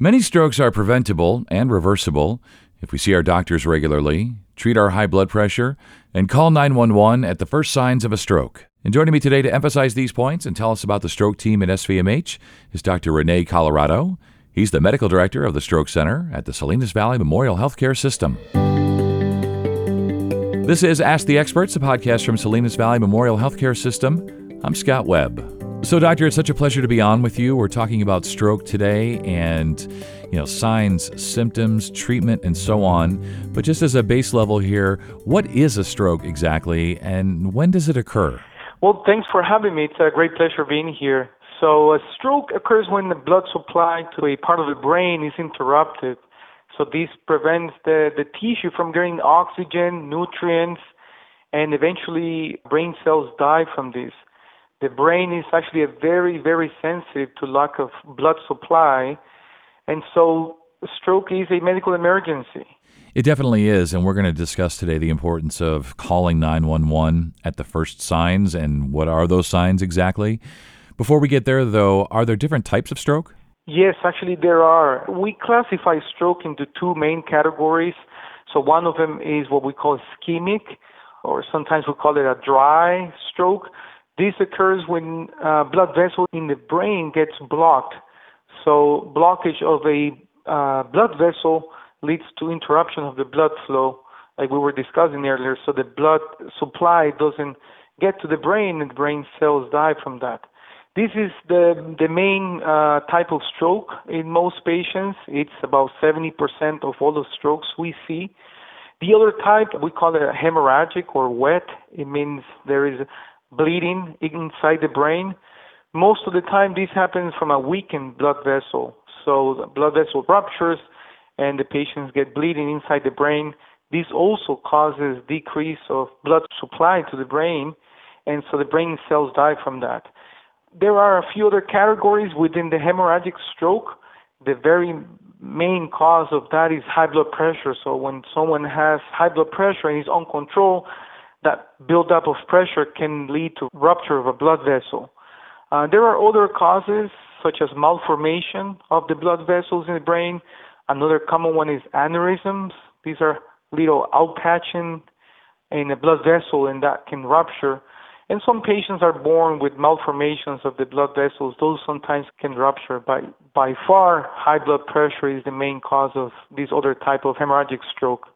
Many strokes are preventable and reversible if we see our doctors regularly, treat our high blood pressure, and call 911 at the first signs of a stroke. And joining me today to emphasize these points and tell us about the stroke team at SVMH is Dr. Rene Colorado. He's the medical director of the Stroke Center at the Salinas Valley Memorial Healthcare System. This is Ask the Experts, a podcast from Salinas Valley Memorial Healthcare System. I'm Scott Webb. So, Doctor, it's such a pleasure to be on with you. We're talking about stroke today and, you know, signs, symptoms, treatment, and so on. But just as a base level here, what is a stroke exactly and when does it occur? Well, thanks for having me. It's a great pleasure being here. So, a stroke occurs when the blood supply to a part of the brain is interrupted. So, this prevents the, the tissue from getting oxygen, nutrients, and eventually brain cells die from this the brain is actually a very, very sensitive to lack of blood supply. And so stroke is a medical emergency. It definitely is. And we're going to discuss today the importance of calling 911 at the first signs and what are those signs exactly. Before we get there, though, are there different types of stroke? Yes, actually, there are. We classify stroke into two main categories. So, one of them is what we call ischemic, or sometimes we call it a dry stroke. This occurs when uh, blood vessel in the brain gets blocked. So blockage of a uh, blood vessel leads to interruption of the blood flow, like we were discussing earlier. So the blood supply doesn't get to the brain, and brain cells die from that. This is the the main uh, type of stroke in most patients. It's about 70% of all the strokes we see. The other type we call it hemorrhagic or wet. It means there is bleeding inside the brain. Most of the time, this happens from a weakened blood vessel. So the blood vessel ruptures and the patients get bleeding inside the brain. This also causes decrease of blood supply to the brain, and so the brain cells die from that. There are a few other categories within the hemorrhagic stroke. The very main cause of that is high blood pressure. So when someone has high blood pressure and is uncontrolled, that buildup of pressure can lead to rupture of a blood vessel. Uh, there are other causes such as malformation of the blood vessels in the brain. Another common one is aneurysms. These are little outpouching in a blood vessel and that can rupture. And some patients are born with malformations of the blood vessels. Those sometimes can rupture. By, by far, high blood pressure is the main cause of this other type of hemorrhagic stroke.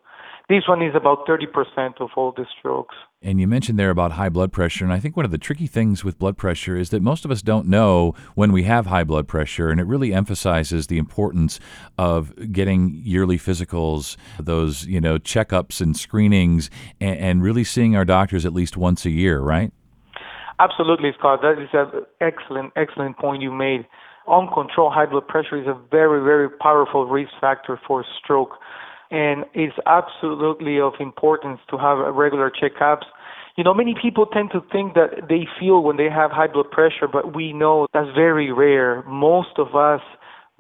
This one is about 30% of all the strokes. And you mentioned there about high blood pressure. And I think one of the tricky things with blood pressure is that most of us don't know when we have high blood pressure. And it really emphasizes the importance of getting yearly physicals, those, you know, checkups and screenings, and, and really seeing our doctors at least once a year, right? Absolutely, Scott. That is an excellent, excellent point you made. Uncontrolled high blood pressure is a very, very powerful risk factor for stroke and it's absolutely of importance to have regular checkups. You know, many people tend to think that they feel when they have high blood pressure, but we know that's very rare. Most of us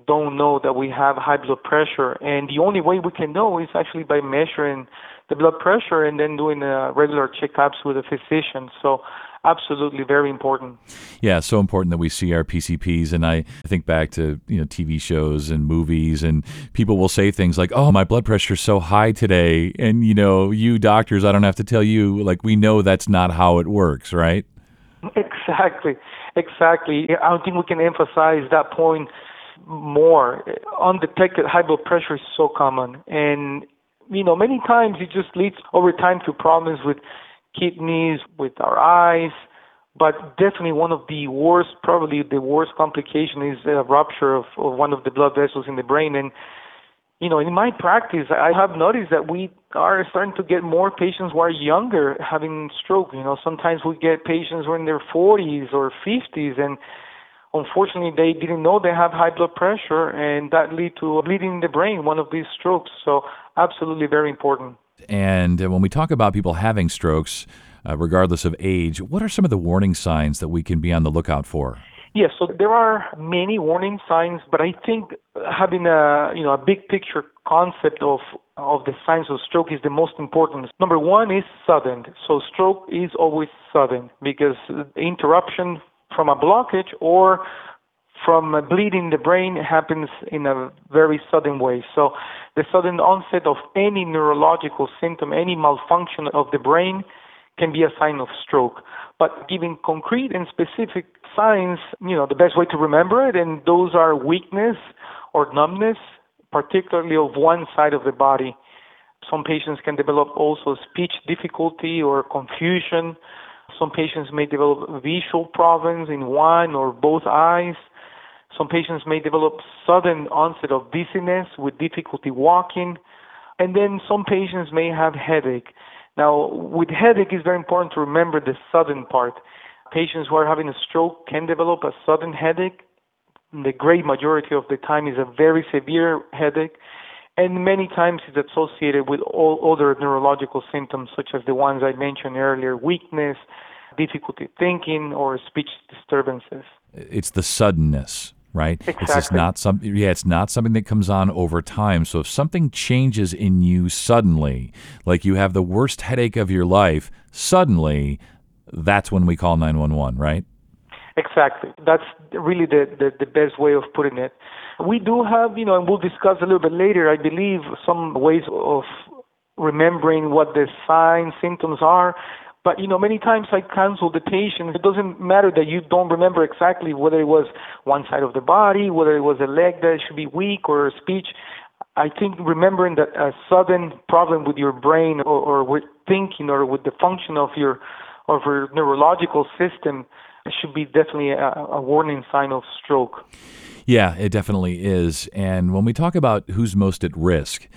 don't know that we have high blood pressure, and the only way we can know is actually by measuring the blood pressure and then doing uh, regular checkups with a physician. So absolutely very important. Yeah, so important that we see our PCPs. And I think back to you know TV shows and movies, and people will say things like, "Oh, my blood pressure's so high today," and you know, you doctors, I don't have to tell you, like we know that's not how it works, right? Exactly, exactly. I don't think we can emphasize that point more. Undetected high blood pressure is so common, and you know, many times it just leads over time to problems with kidneys, with our eyes. But definitely one of the worst, probably the worst complication is a rupture of, of one of the blood vessels in the brain. And, you know, in my practice, I have noticed that we are starting to get more patients who are younger having stroke. You know, sometimes we get patients who are in their 40s or 50s and unfortunately they didn't know they have high blood pressure and that lead to bleeding in the brain, one of these strokes. So absolutely very important. And when we talk about people having strokes, uh, regardless of age, what are some of the warning signs that we can be on the lookout for? Yes, so there are many warning signs, but I think having a you know a big picture concept of of the signs of stroke is the most important. Number one is sudden. So stroke is always sudden because interruption from a blockage or from bleeding the brain happens in a very sudden way. So the sudden onset of any neurological symptom, any malfunction of the brain can be a sign of stroke. But giving concrete and specific signs, you know, the best way to remember it, and those are weakness or numbness, particularly of one side of the body. Some patients can develop also speech difficulty or confusion. Some patients may develop visual problems in one or both eyes. Some patients may develop sudden onset of dizziness with difficulty walking. And then some patients may have headache. Now, with headache, it's very important to remember the sudden part. Patients who are having a stroke can develop a sudden headache. The great majority of the time is a very severe headache, and many times it's associated with all other neurological symptoms, such as the ones I mentioned earlier weakness, difficulty thinking, or speech disturbances. It's the suddenness right? Exactly. It's just not something. Yeah, it's not something that comes on over time. So if something changes in you suddenly, like you have the worst headache of your life, suddenly, that's when we call nine one one, right? Exactly. That's really the, the, the best way of putting it. We do have, you know, and we'll discuss a little bit later, I believe, some ways of remembering what the signs, symptoms are. But you know, many times I counsel the patient. It doesn't matter that you don't remember exactly whether it was one side of the body, whether it was a leg that should be weak or a speech. I think remembering that a sudden problem with your brain or, or with thinking or with the function of your of your neurological system should be definitely a, a warning sign of stroke. Yeah, it definitely is. And when we talk about who's most at risk,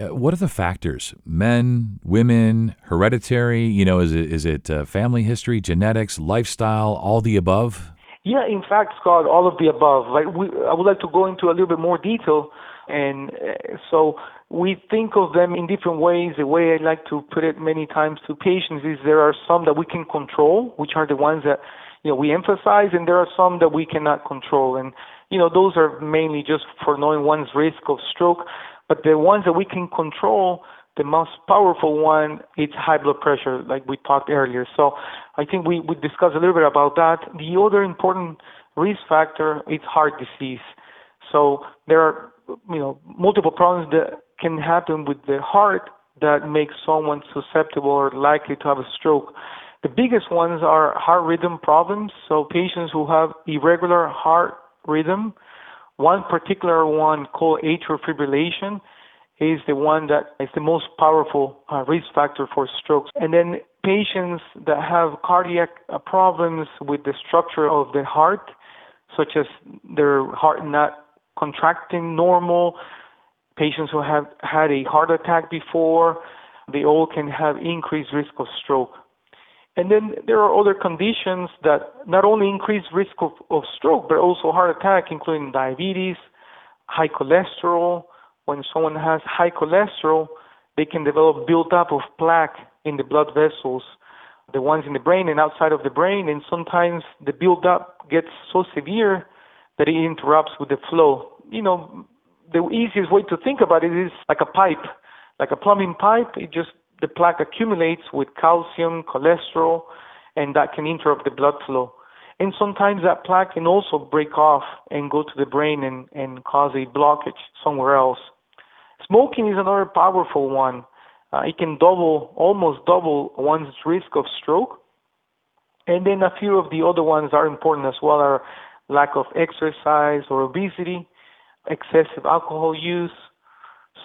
uh, what are the factors? Men, women, hereditary? You know, is it is it uh, family history, genetics, lifestyle, all the above? Yeah, in fact, Scott, all of the above. Like we, I would like to go into a little bit more detail, and uh, so we think of them in different ways. The way I like to put it many times to patients is there are some that we can control, which are the ones that you know we emphasize, and there are some that we cannot control, and you know those are mainly just for knowing one's risk of stroke. But the ones that we can control, the most powerful one is high blood pressure, like we talked earlier. So I think we, we discussed a little bit about that. The other important risk factor is heart disease. So there are you know multiple problems that can happen with the heart that makes someone susceptible or likely to have a stroke. The biggest ones are heart rhythm problems. So patients who have irregular heart rhythm, one particular one called atrial fibrillation is the one that is the most powerful uh, risk factor for strokes. And then patients that have cardiac uh, problems with the structure of the heart, such as their heart not contracting normal, patients who have had a heart attack before, they all can have increased risk of stroke. And then there are other conditions that not only increase risk of, of stroke, but also heart attack, including diabetes, high cholesterol. When someone has high cholesterol, they can develop buildup of plaque in the blood vessels, the ones in the brain and outside of the brain. And sometimes the buildup gets so severe that it interrupts with the flow. You know, the easiest way to think about it is like a pipe, like a plumbing pipe. It just the plaque accumulates with calcium, cholesterol, and that can interrupt the blood flow. And sometimes that plaque can also break off and go to the brain and, and cause a blockage somewhere else. Smoking is another powerful one. Uh, it can double, almost double one's risk of stroke. And then a few of the other ones are important as well are lack of exercise or obesity, excessive alcohol use.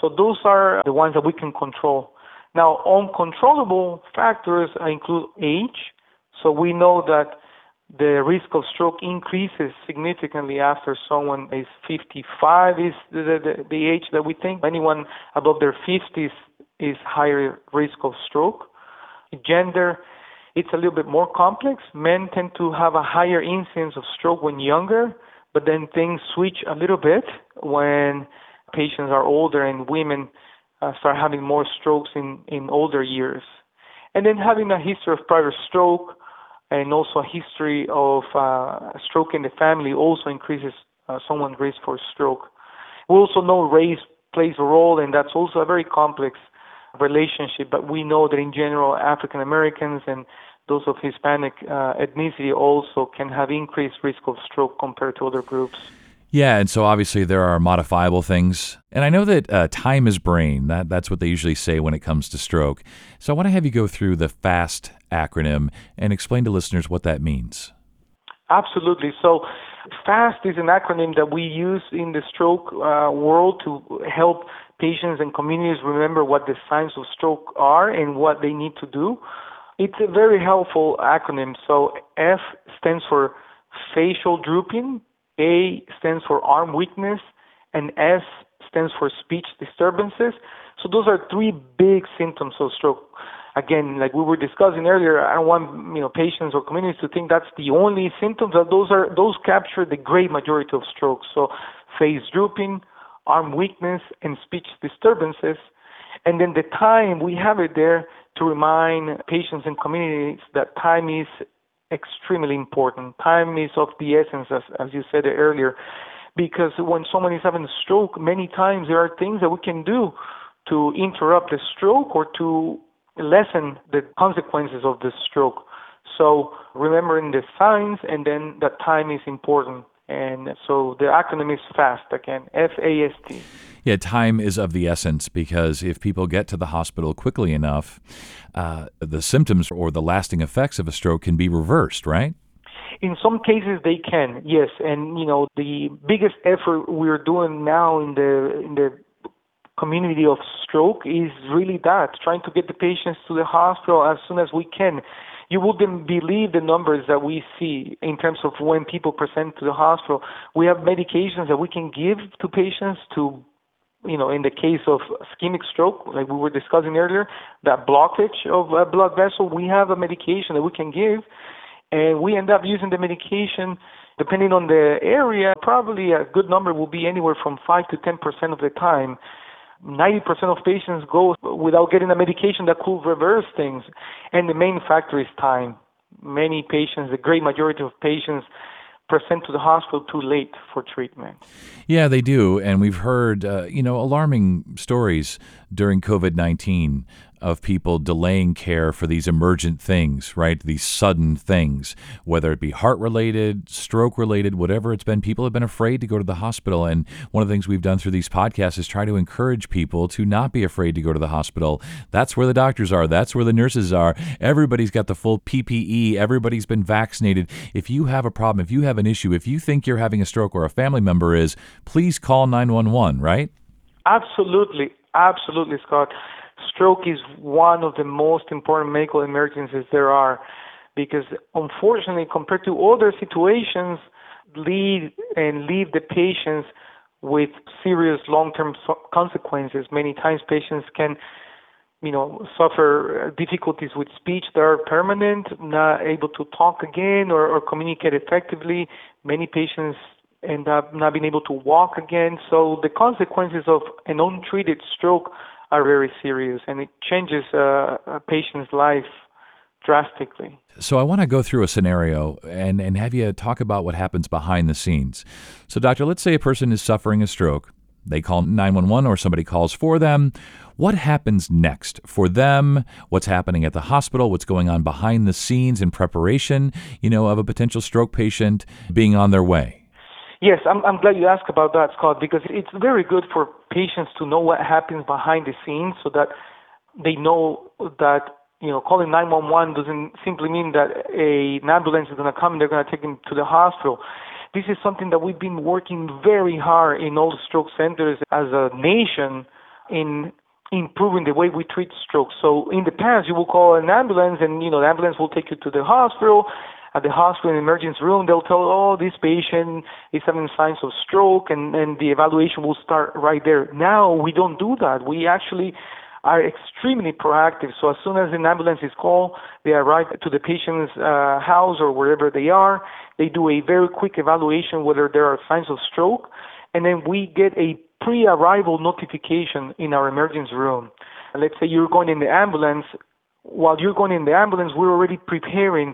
So those are the ones that we can control. Now, uncontrollable factors include age. So we know that the risk of stroke increases significantly after someone is 55 is the, the, the age that we think. Anyone above their 50s is higher risk of stroke. Gender, it's a little bit more complex. Men tend to have a higher incidence of stroke when younger, but then things switch a little bit when patients are older and women uh, start having more strokes in, in older years. And then having a history of prior stroke and also a history of uh, stroke in the family also increases uh, someone's risk for stroke. We also know race plays a role, and that's also a very complex relationship. But we know that in general, African Americans and those of Hispanic uh, ethnicity also can have increased risk of stroke compared to other groups. Yeah, and so obviously there are modifiable things. And I know that uh, time is brain. That, that's what they usually say when it comes to stroke. So I want to have you go through the FAST acronym and explain to listeners what that means. Absolutely. So FAST is an acronym that we use in the stroke uh, world to help patients and communities remember what the signs of stroke are and what they need to do. It's a very helpful acronym. So F stands for facial drooping, A stands for arm weakness, and S stands for speech disturbances. So those are three big symptoms of stroke. Again, like we were discussing earlier, I don't want you know patients or communities to think that's the only symptoms. Those are those capture the great majority of strokes. So face drooping, arm weakness, and speech disturbances. And then the time we have it there to remind patients and communities that time is extremely important. Time is of the essence, as, as you said earlier, because when someone is having a stroke, many times there are things that we can do to interrupt the stroke or to lessen the consequences of the stroke. So remembering the signs and then that time is important. And so the acronym is FAST again, F A S T. Yeah, time is of the essence because if people get to the hospital quickly enough, uh, the symptoms or the lasting effects of a stroke can be reversed, right? In some cases, they can, yes. And you know, the biggest effort we're doing now in the in the community of stroke is really that trying to get the patients to the hospital as soon as we can you wouldn't believe the numbers that we see in terms of when people present to the hospital. We have medications that we can give to patients to, you know, in the case of ischemic stroke, like we were discussing earlier, that blockage of a blood vessel, we have a medication that we can give, and we end up using the medication. Depending on the area, probably a good number will be anywhere from 5 to 10% of the time 90% of patients go without getting a medication that could reverse things. And the main factor is time. Many patients, the great majority of patients, present to the hospital too late for treatment. Yeah, they do. And we've heard, uh, you know, alarming stories during COVID 19 of people delaying care for these emergent things, right? These sudden things, whether it be heart related, stroke related, whatever it's been. People have been afraid to go to the hospital. And one of the things we've done through these podcasts is try to encourage people to not be afraid to go to the hospital. That's where the doctors are, that's where the nurses are. Everybody's got the full PPE, everybody's been vaccinated. If you have a problem, if you have an issue, if you think you're having a stroke or a family member is, please call 911, right? Absolutely. Absolutely, Scott. Stroke is one of the most important medical emergencies there are because unfortunately compared to other situations lead and leave the patients with serious long-term consequences. Many times patients can you know suffer uh, difficulties with speech that are permanent not able to talk again or, or communicate effectively. Many patients end up not been able to walk again so the consequences of an untreated stroke are very serious, and it changes uh, a patient's life drastically. So I want to go through a scenario and, and have you talk about what happens behind the scenes. So, doctor, let's say a person is suffering a stroke. They call 911 or somebody calls for them. What happens next for them? What's happening at the hospital? What's going on behind the scenes in preparation, you know, of a potential stroke patient being on their way? Yes, I'm, I'm glad you asked about that, Scott, because it's very good for patients to know what happens behind the scenes so that they know that, you know, calling 911 doesn't simply mean that a, an ambulance is going to come and they're going to take them to the hospital. This is something that we've been working very hard in all the stroke centers as a nation in improving the way we treat stroke. So in the past, you will call an ambulance, and you know the ambulance will take you to the hospital, at the hospital in the emergency room, they'll tell, oh, this patient is having signs of stroke, and, and the evaluation will start right there. Now we don't do that. We actually are extremely proactive. So as soon as an ambulance is called, they arrive to the patient's uh, house or wherever they are. They do a very quick evaluation whether there are signs of stroke, and then we get a pre-arrival notification in our emergency room. Let's say you're going in the ambulance. While you're going in the ambulance, we're already preparing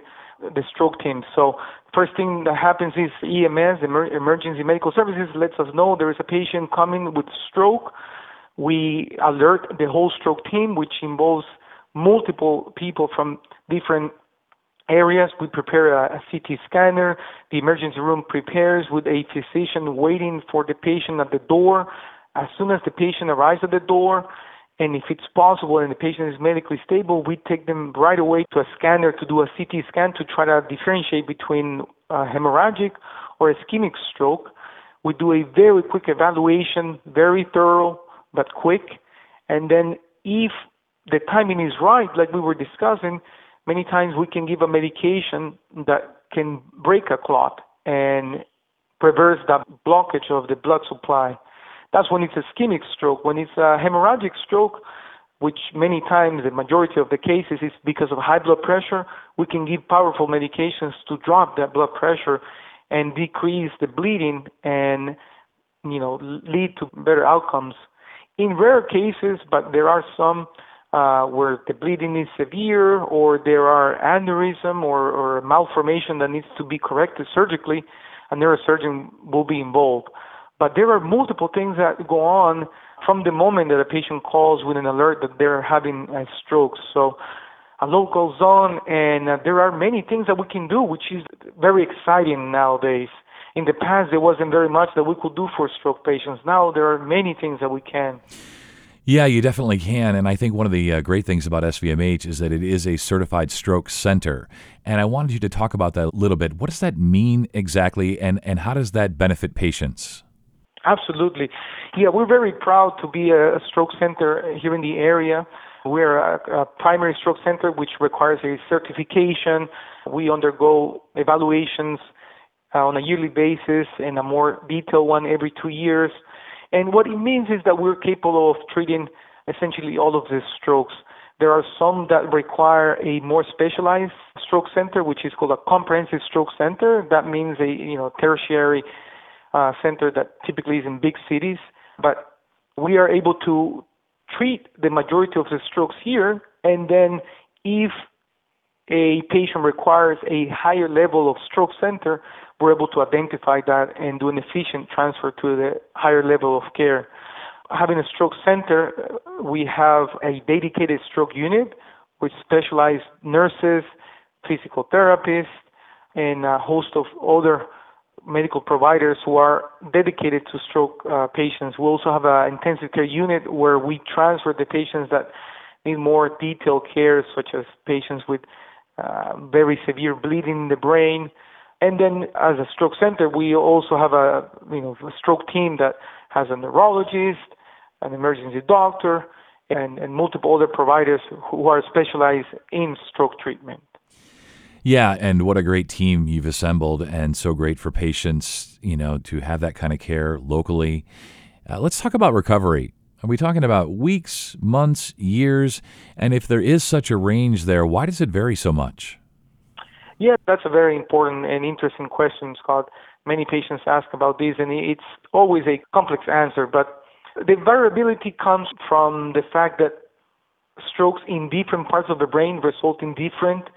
the stroke team. So first thing that happens is EMS, Emergency Medical Services, lets us know there is a patient coming with stroke. We alert the whole stroke team, which involves multiple people from different areas. We prepare a, a CT scanner. The emergency room prepares with a physician waiting for the patient at the door. As soon as the patient arrives at the door, and if it's possible and the patient is medically stable, we take them right away to a scanner to do a CT scan to try to differentiate between hemorrhagic or ischemic stroke. We do a very quick evaluation, very thorough but quick. And then if the timing is right, like we were discussing, many times we can give a medication that can break a clot and reverse that blockage of the blood supply. That's when it's a ischemic stroke. When it's a hemorrhagic stroke, which many times the majority of the cases is because of high blood pressure, we can give powerful medications to drop that blood pressure and decrease the bleeding and you know lead to better outcomes. In rare cases, but there are some uh, where the bleeding is severe or there are aneurysm or, or malformation that needs to be corrected surgically, a neurosurgeon will be involved. But there are multiple things that go on from the moment that a patient calls with an alert that they're having a stroke. So a lot goes on, and uh, there are many things that we can do, which is very exciting nowadays. In the past, there wasn't very much that we could do for stroke patients. Now there are many things that we can. Yeah, you definitely can. And I think one of the uh, great things about SVMH is that it is a certified stroke center. And I wanted you to talk about that a little bit. What does that mean exactly, and, and how does that benefit patients? Absolutely. Yeah, we're very proud to be a, stroke center here in the area. We're a, a, primary stroke center which requires a certification. We undergo evaluations uh, on a yearly basis and a more detailed one every two years. And what it means is that we're capable of treating essentially all of these strokes. There are some that require a more specialized stroke center, which is called a comprehensive stroke center. That means a you know tertiary Uh, center that typically is in big cities, but we are able to treat the majority of the strokes here, and then if a patient requires a higher level of stroke center, we're able to identify that and do an efficient transfer to the higher level of care. Having a stroke center, we have a dedicated stroke unit with specialized nurses, physical therapists, and a host of other medical providers who are dedicated to stroke uh, patients. We also have an intensive care unit where we transfer the patients that need more detailed care, such as patients with uh, very severe bleeding in the brain. And then, as a stroke center, we also have a you know a stroke team that has a neurologist, an emergency doctor, and, and multiple other providers who are specialized in stroke treatment. Yeah, and what a great team you've assembled, and so great for patients, you know, to have that kind of care locally. Uh, let's talk about recovery. Are we talking about weeks, months, years? And if there is such a range there, why does it vary so much? Yeah, that's a very important and interesting question, Scott. Many patients ask about this, and it's always a complex answer. But the variability comes from the fact that strokes in different parts of the brain result in different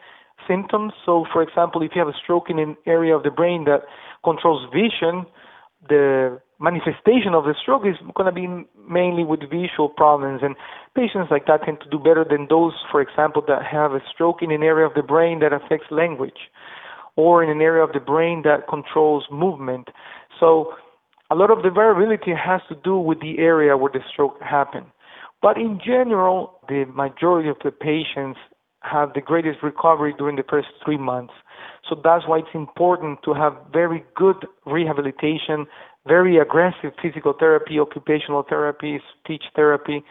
symptoms. So, for example, if you have a stroke in an area of the brain that controls vision, the manifestation of the stroke is going to be mainly with visual problems. And patients like that tend to do better than those, for example, that have a stroke in an area of the brain that affects language or in an area of the brain that controls movement. So, a lot of the variability has to do with the area where the stroke happened. But in general, the majority of the patients have the greatest recovery during the first three months. So that's why it's important to have very good rehabilitation, very aggressive physical therapy, occupational therapy, speech therapy.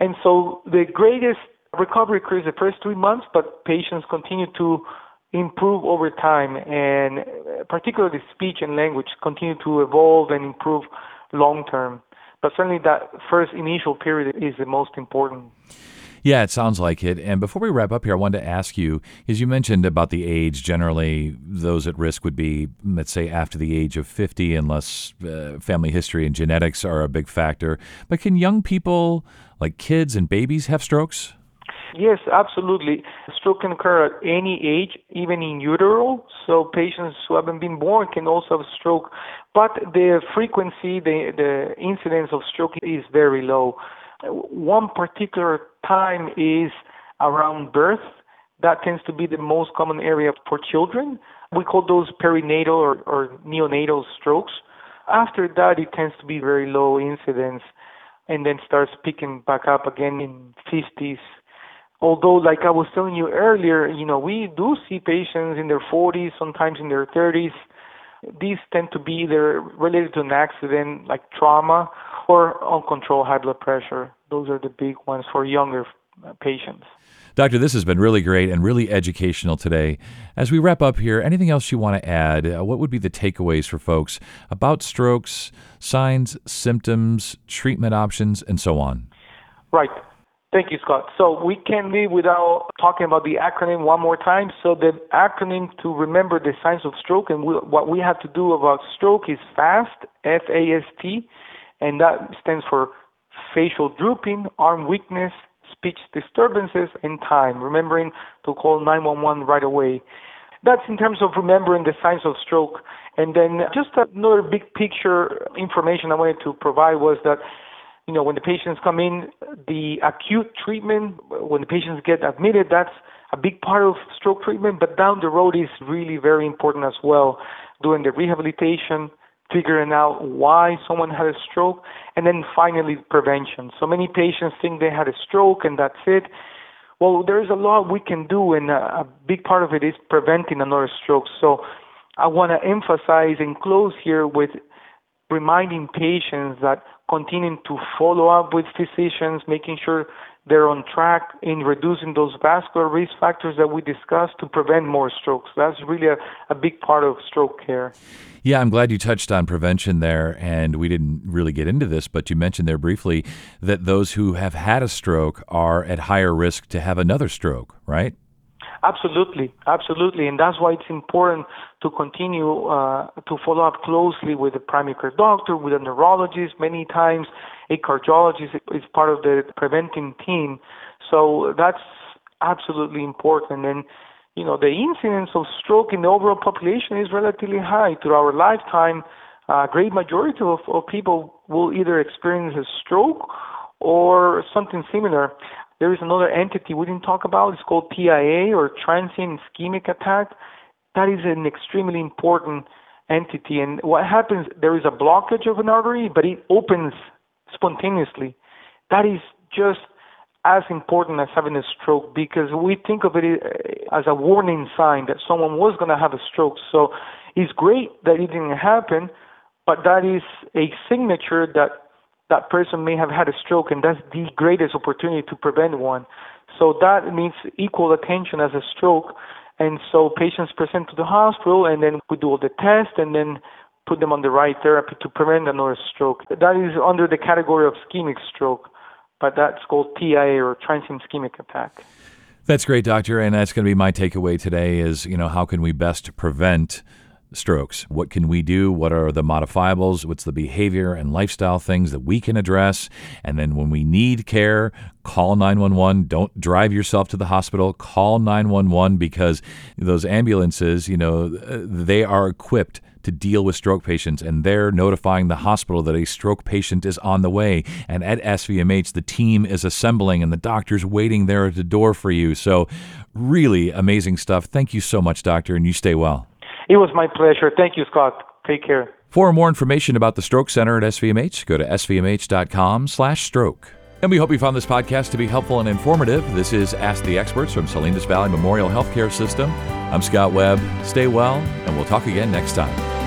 And so the greatest recovery occurs the first three months, but patients continue to improve over time, and particularly speech and language continue to evolve and improve long term. But certainly that first initial period is the most important. Yeah, it sounds like it. And before we wrap up here, I wanted to ask you, as you mentioned about the age, generally those at risk would be, let's say, after the age of 50, unless uh, family history and genetics are a big factor. But can young people, like kids and babies, have strokes? Yes, absolutely. Stroke can occur at any age, even in utero. So patients who haven't been born can also have stroke, but the frequency, the the incidence of stroke is very low. One particular time is around birth That tends to be the most common area for children. We call those perinatal or, or neonatal strokes. After that, it tends to be very low incidence and then starts picking back up again in 50s. Although, like I was telling you earlier, you know, we do see patients in their 40s, sometimes in their 30s. These tend to be either related to an accident, like trauma, or uncontrolled high blood pressure. Those are the big ones for younger patients. Doctor, this has been really great and really educational today. As we wrap up here, anything else you want to add? Uh, what would be the takeaways for folks about strokes, signs, symptoms, treatment options, and so on? Right. Thank you, Scott. So we can't leave without talking about the acronym one more time. So the acronym to remember the signs of stroke and we, what we have to do about stroke is FAST, F-A-S-T, and that stands for facial drooping, arm weakness, speech disturbances, and time, remembering to call 911 right away. That's in terms of remembering the signs of stroke. And then just another big picture information I wanted to provide was that, you know, when the patients come in, the acute treatment, when the patients get admitted, that's a big part of stroke treatment, but down the road is really very important as well. Doing the rehabilitation, figuring out why someone had a stroke, and then finally prevention. So many patients think they had a stroke and that's it. Well, there's a lot we can do, and a, big part of it is preventing another stroke. So I want to emphasize and close here with reminding patients that continuing to follow up with physicians, making sure they're on track in reducing those vascular risk factors that we discussed to prevent more strokes. That's really a, a big part of stroke care. Yeah, I'm glad you touched on prevention there. And we didn't really get into this, but you mentioned there briefly that those who have had a stroke are at higher risk to have another stroke, right? Absolutely, absolutely, and that's why it's important to continue uh, to follow up closely with the primary care doctor, with a neurologist. Many times, a cardiologist is part of the preventing team, so that's absolutely important. And you know, the incidence of stroke in the overall population is relatively high. Through our lifetime, a great majority of, of people will either experience a stroke or something similar. There is another entity we didn't talk about. It's called TIA or transient ischemic attack. That is an extremely important entity. And what happens, there is a blockage of an artery, but it opens spontaneously. That is just as important as having a stroke because we think of it uh, as a warning sign that someone was going to have a stroke. So it's great that it didn't happen, but that is a signature that that person may have had a stroke, and that's the greatest opportunity to prevent one. So that needs equal attention as a stroke. And so patients present to the hospital, and then we do all the tests, and then put them on the right therapy to prevent another stroke. That is under the category of ischemic stroke, but that's called TIA or transient ischemic attack. That's great, doctor, and that's going to be my takeaway today. Is you know how can we best prevent strokes. What can we do? What are the modifiables? What's the behavior and lifestyle things that we can address? And then when we need care, call 911. Don't drive yourself to the hospital. Call 911 because those ambulances, you know, uh, they are equipped to deal with stroke patients and they're notifying the hospital that a stroke patient is on the way. And at SVMH, the team is assembling and the doctor's waiting there at the door for you. So, really amazing stuff. Thank you so much, doctor, and you stay well. It was my pleasure. Thank you, Scott. Take care. For more information about the Stroke Center at SVMH, go to svmh.com/stroke. And we hope you found this podcast to be helpful and informative. This is Ask the Experts from Salinas Valley Memorial Healthcare System. I'm Scott Webb. Stay well, and we'll talk again next time.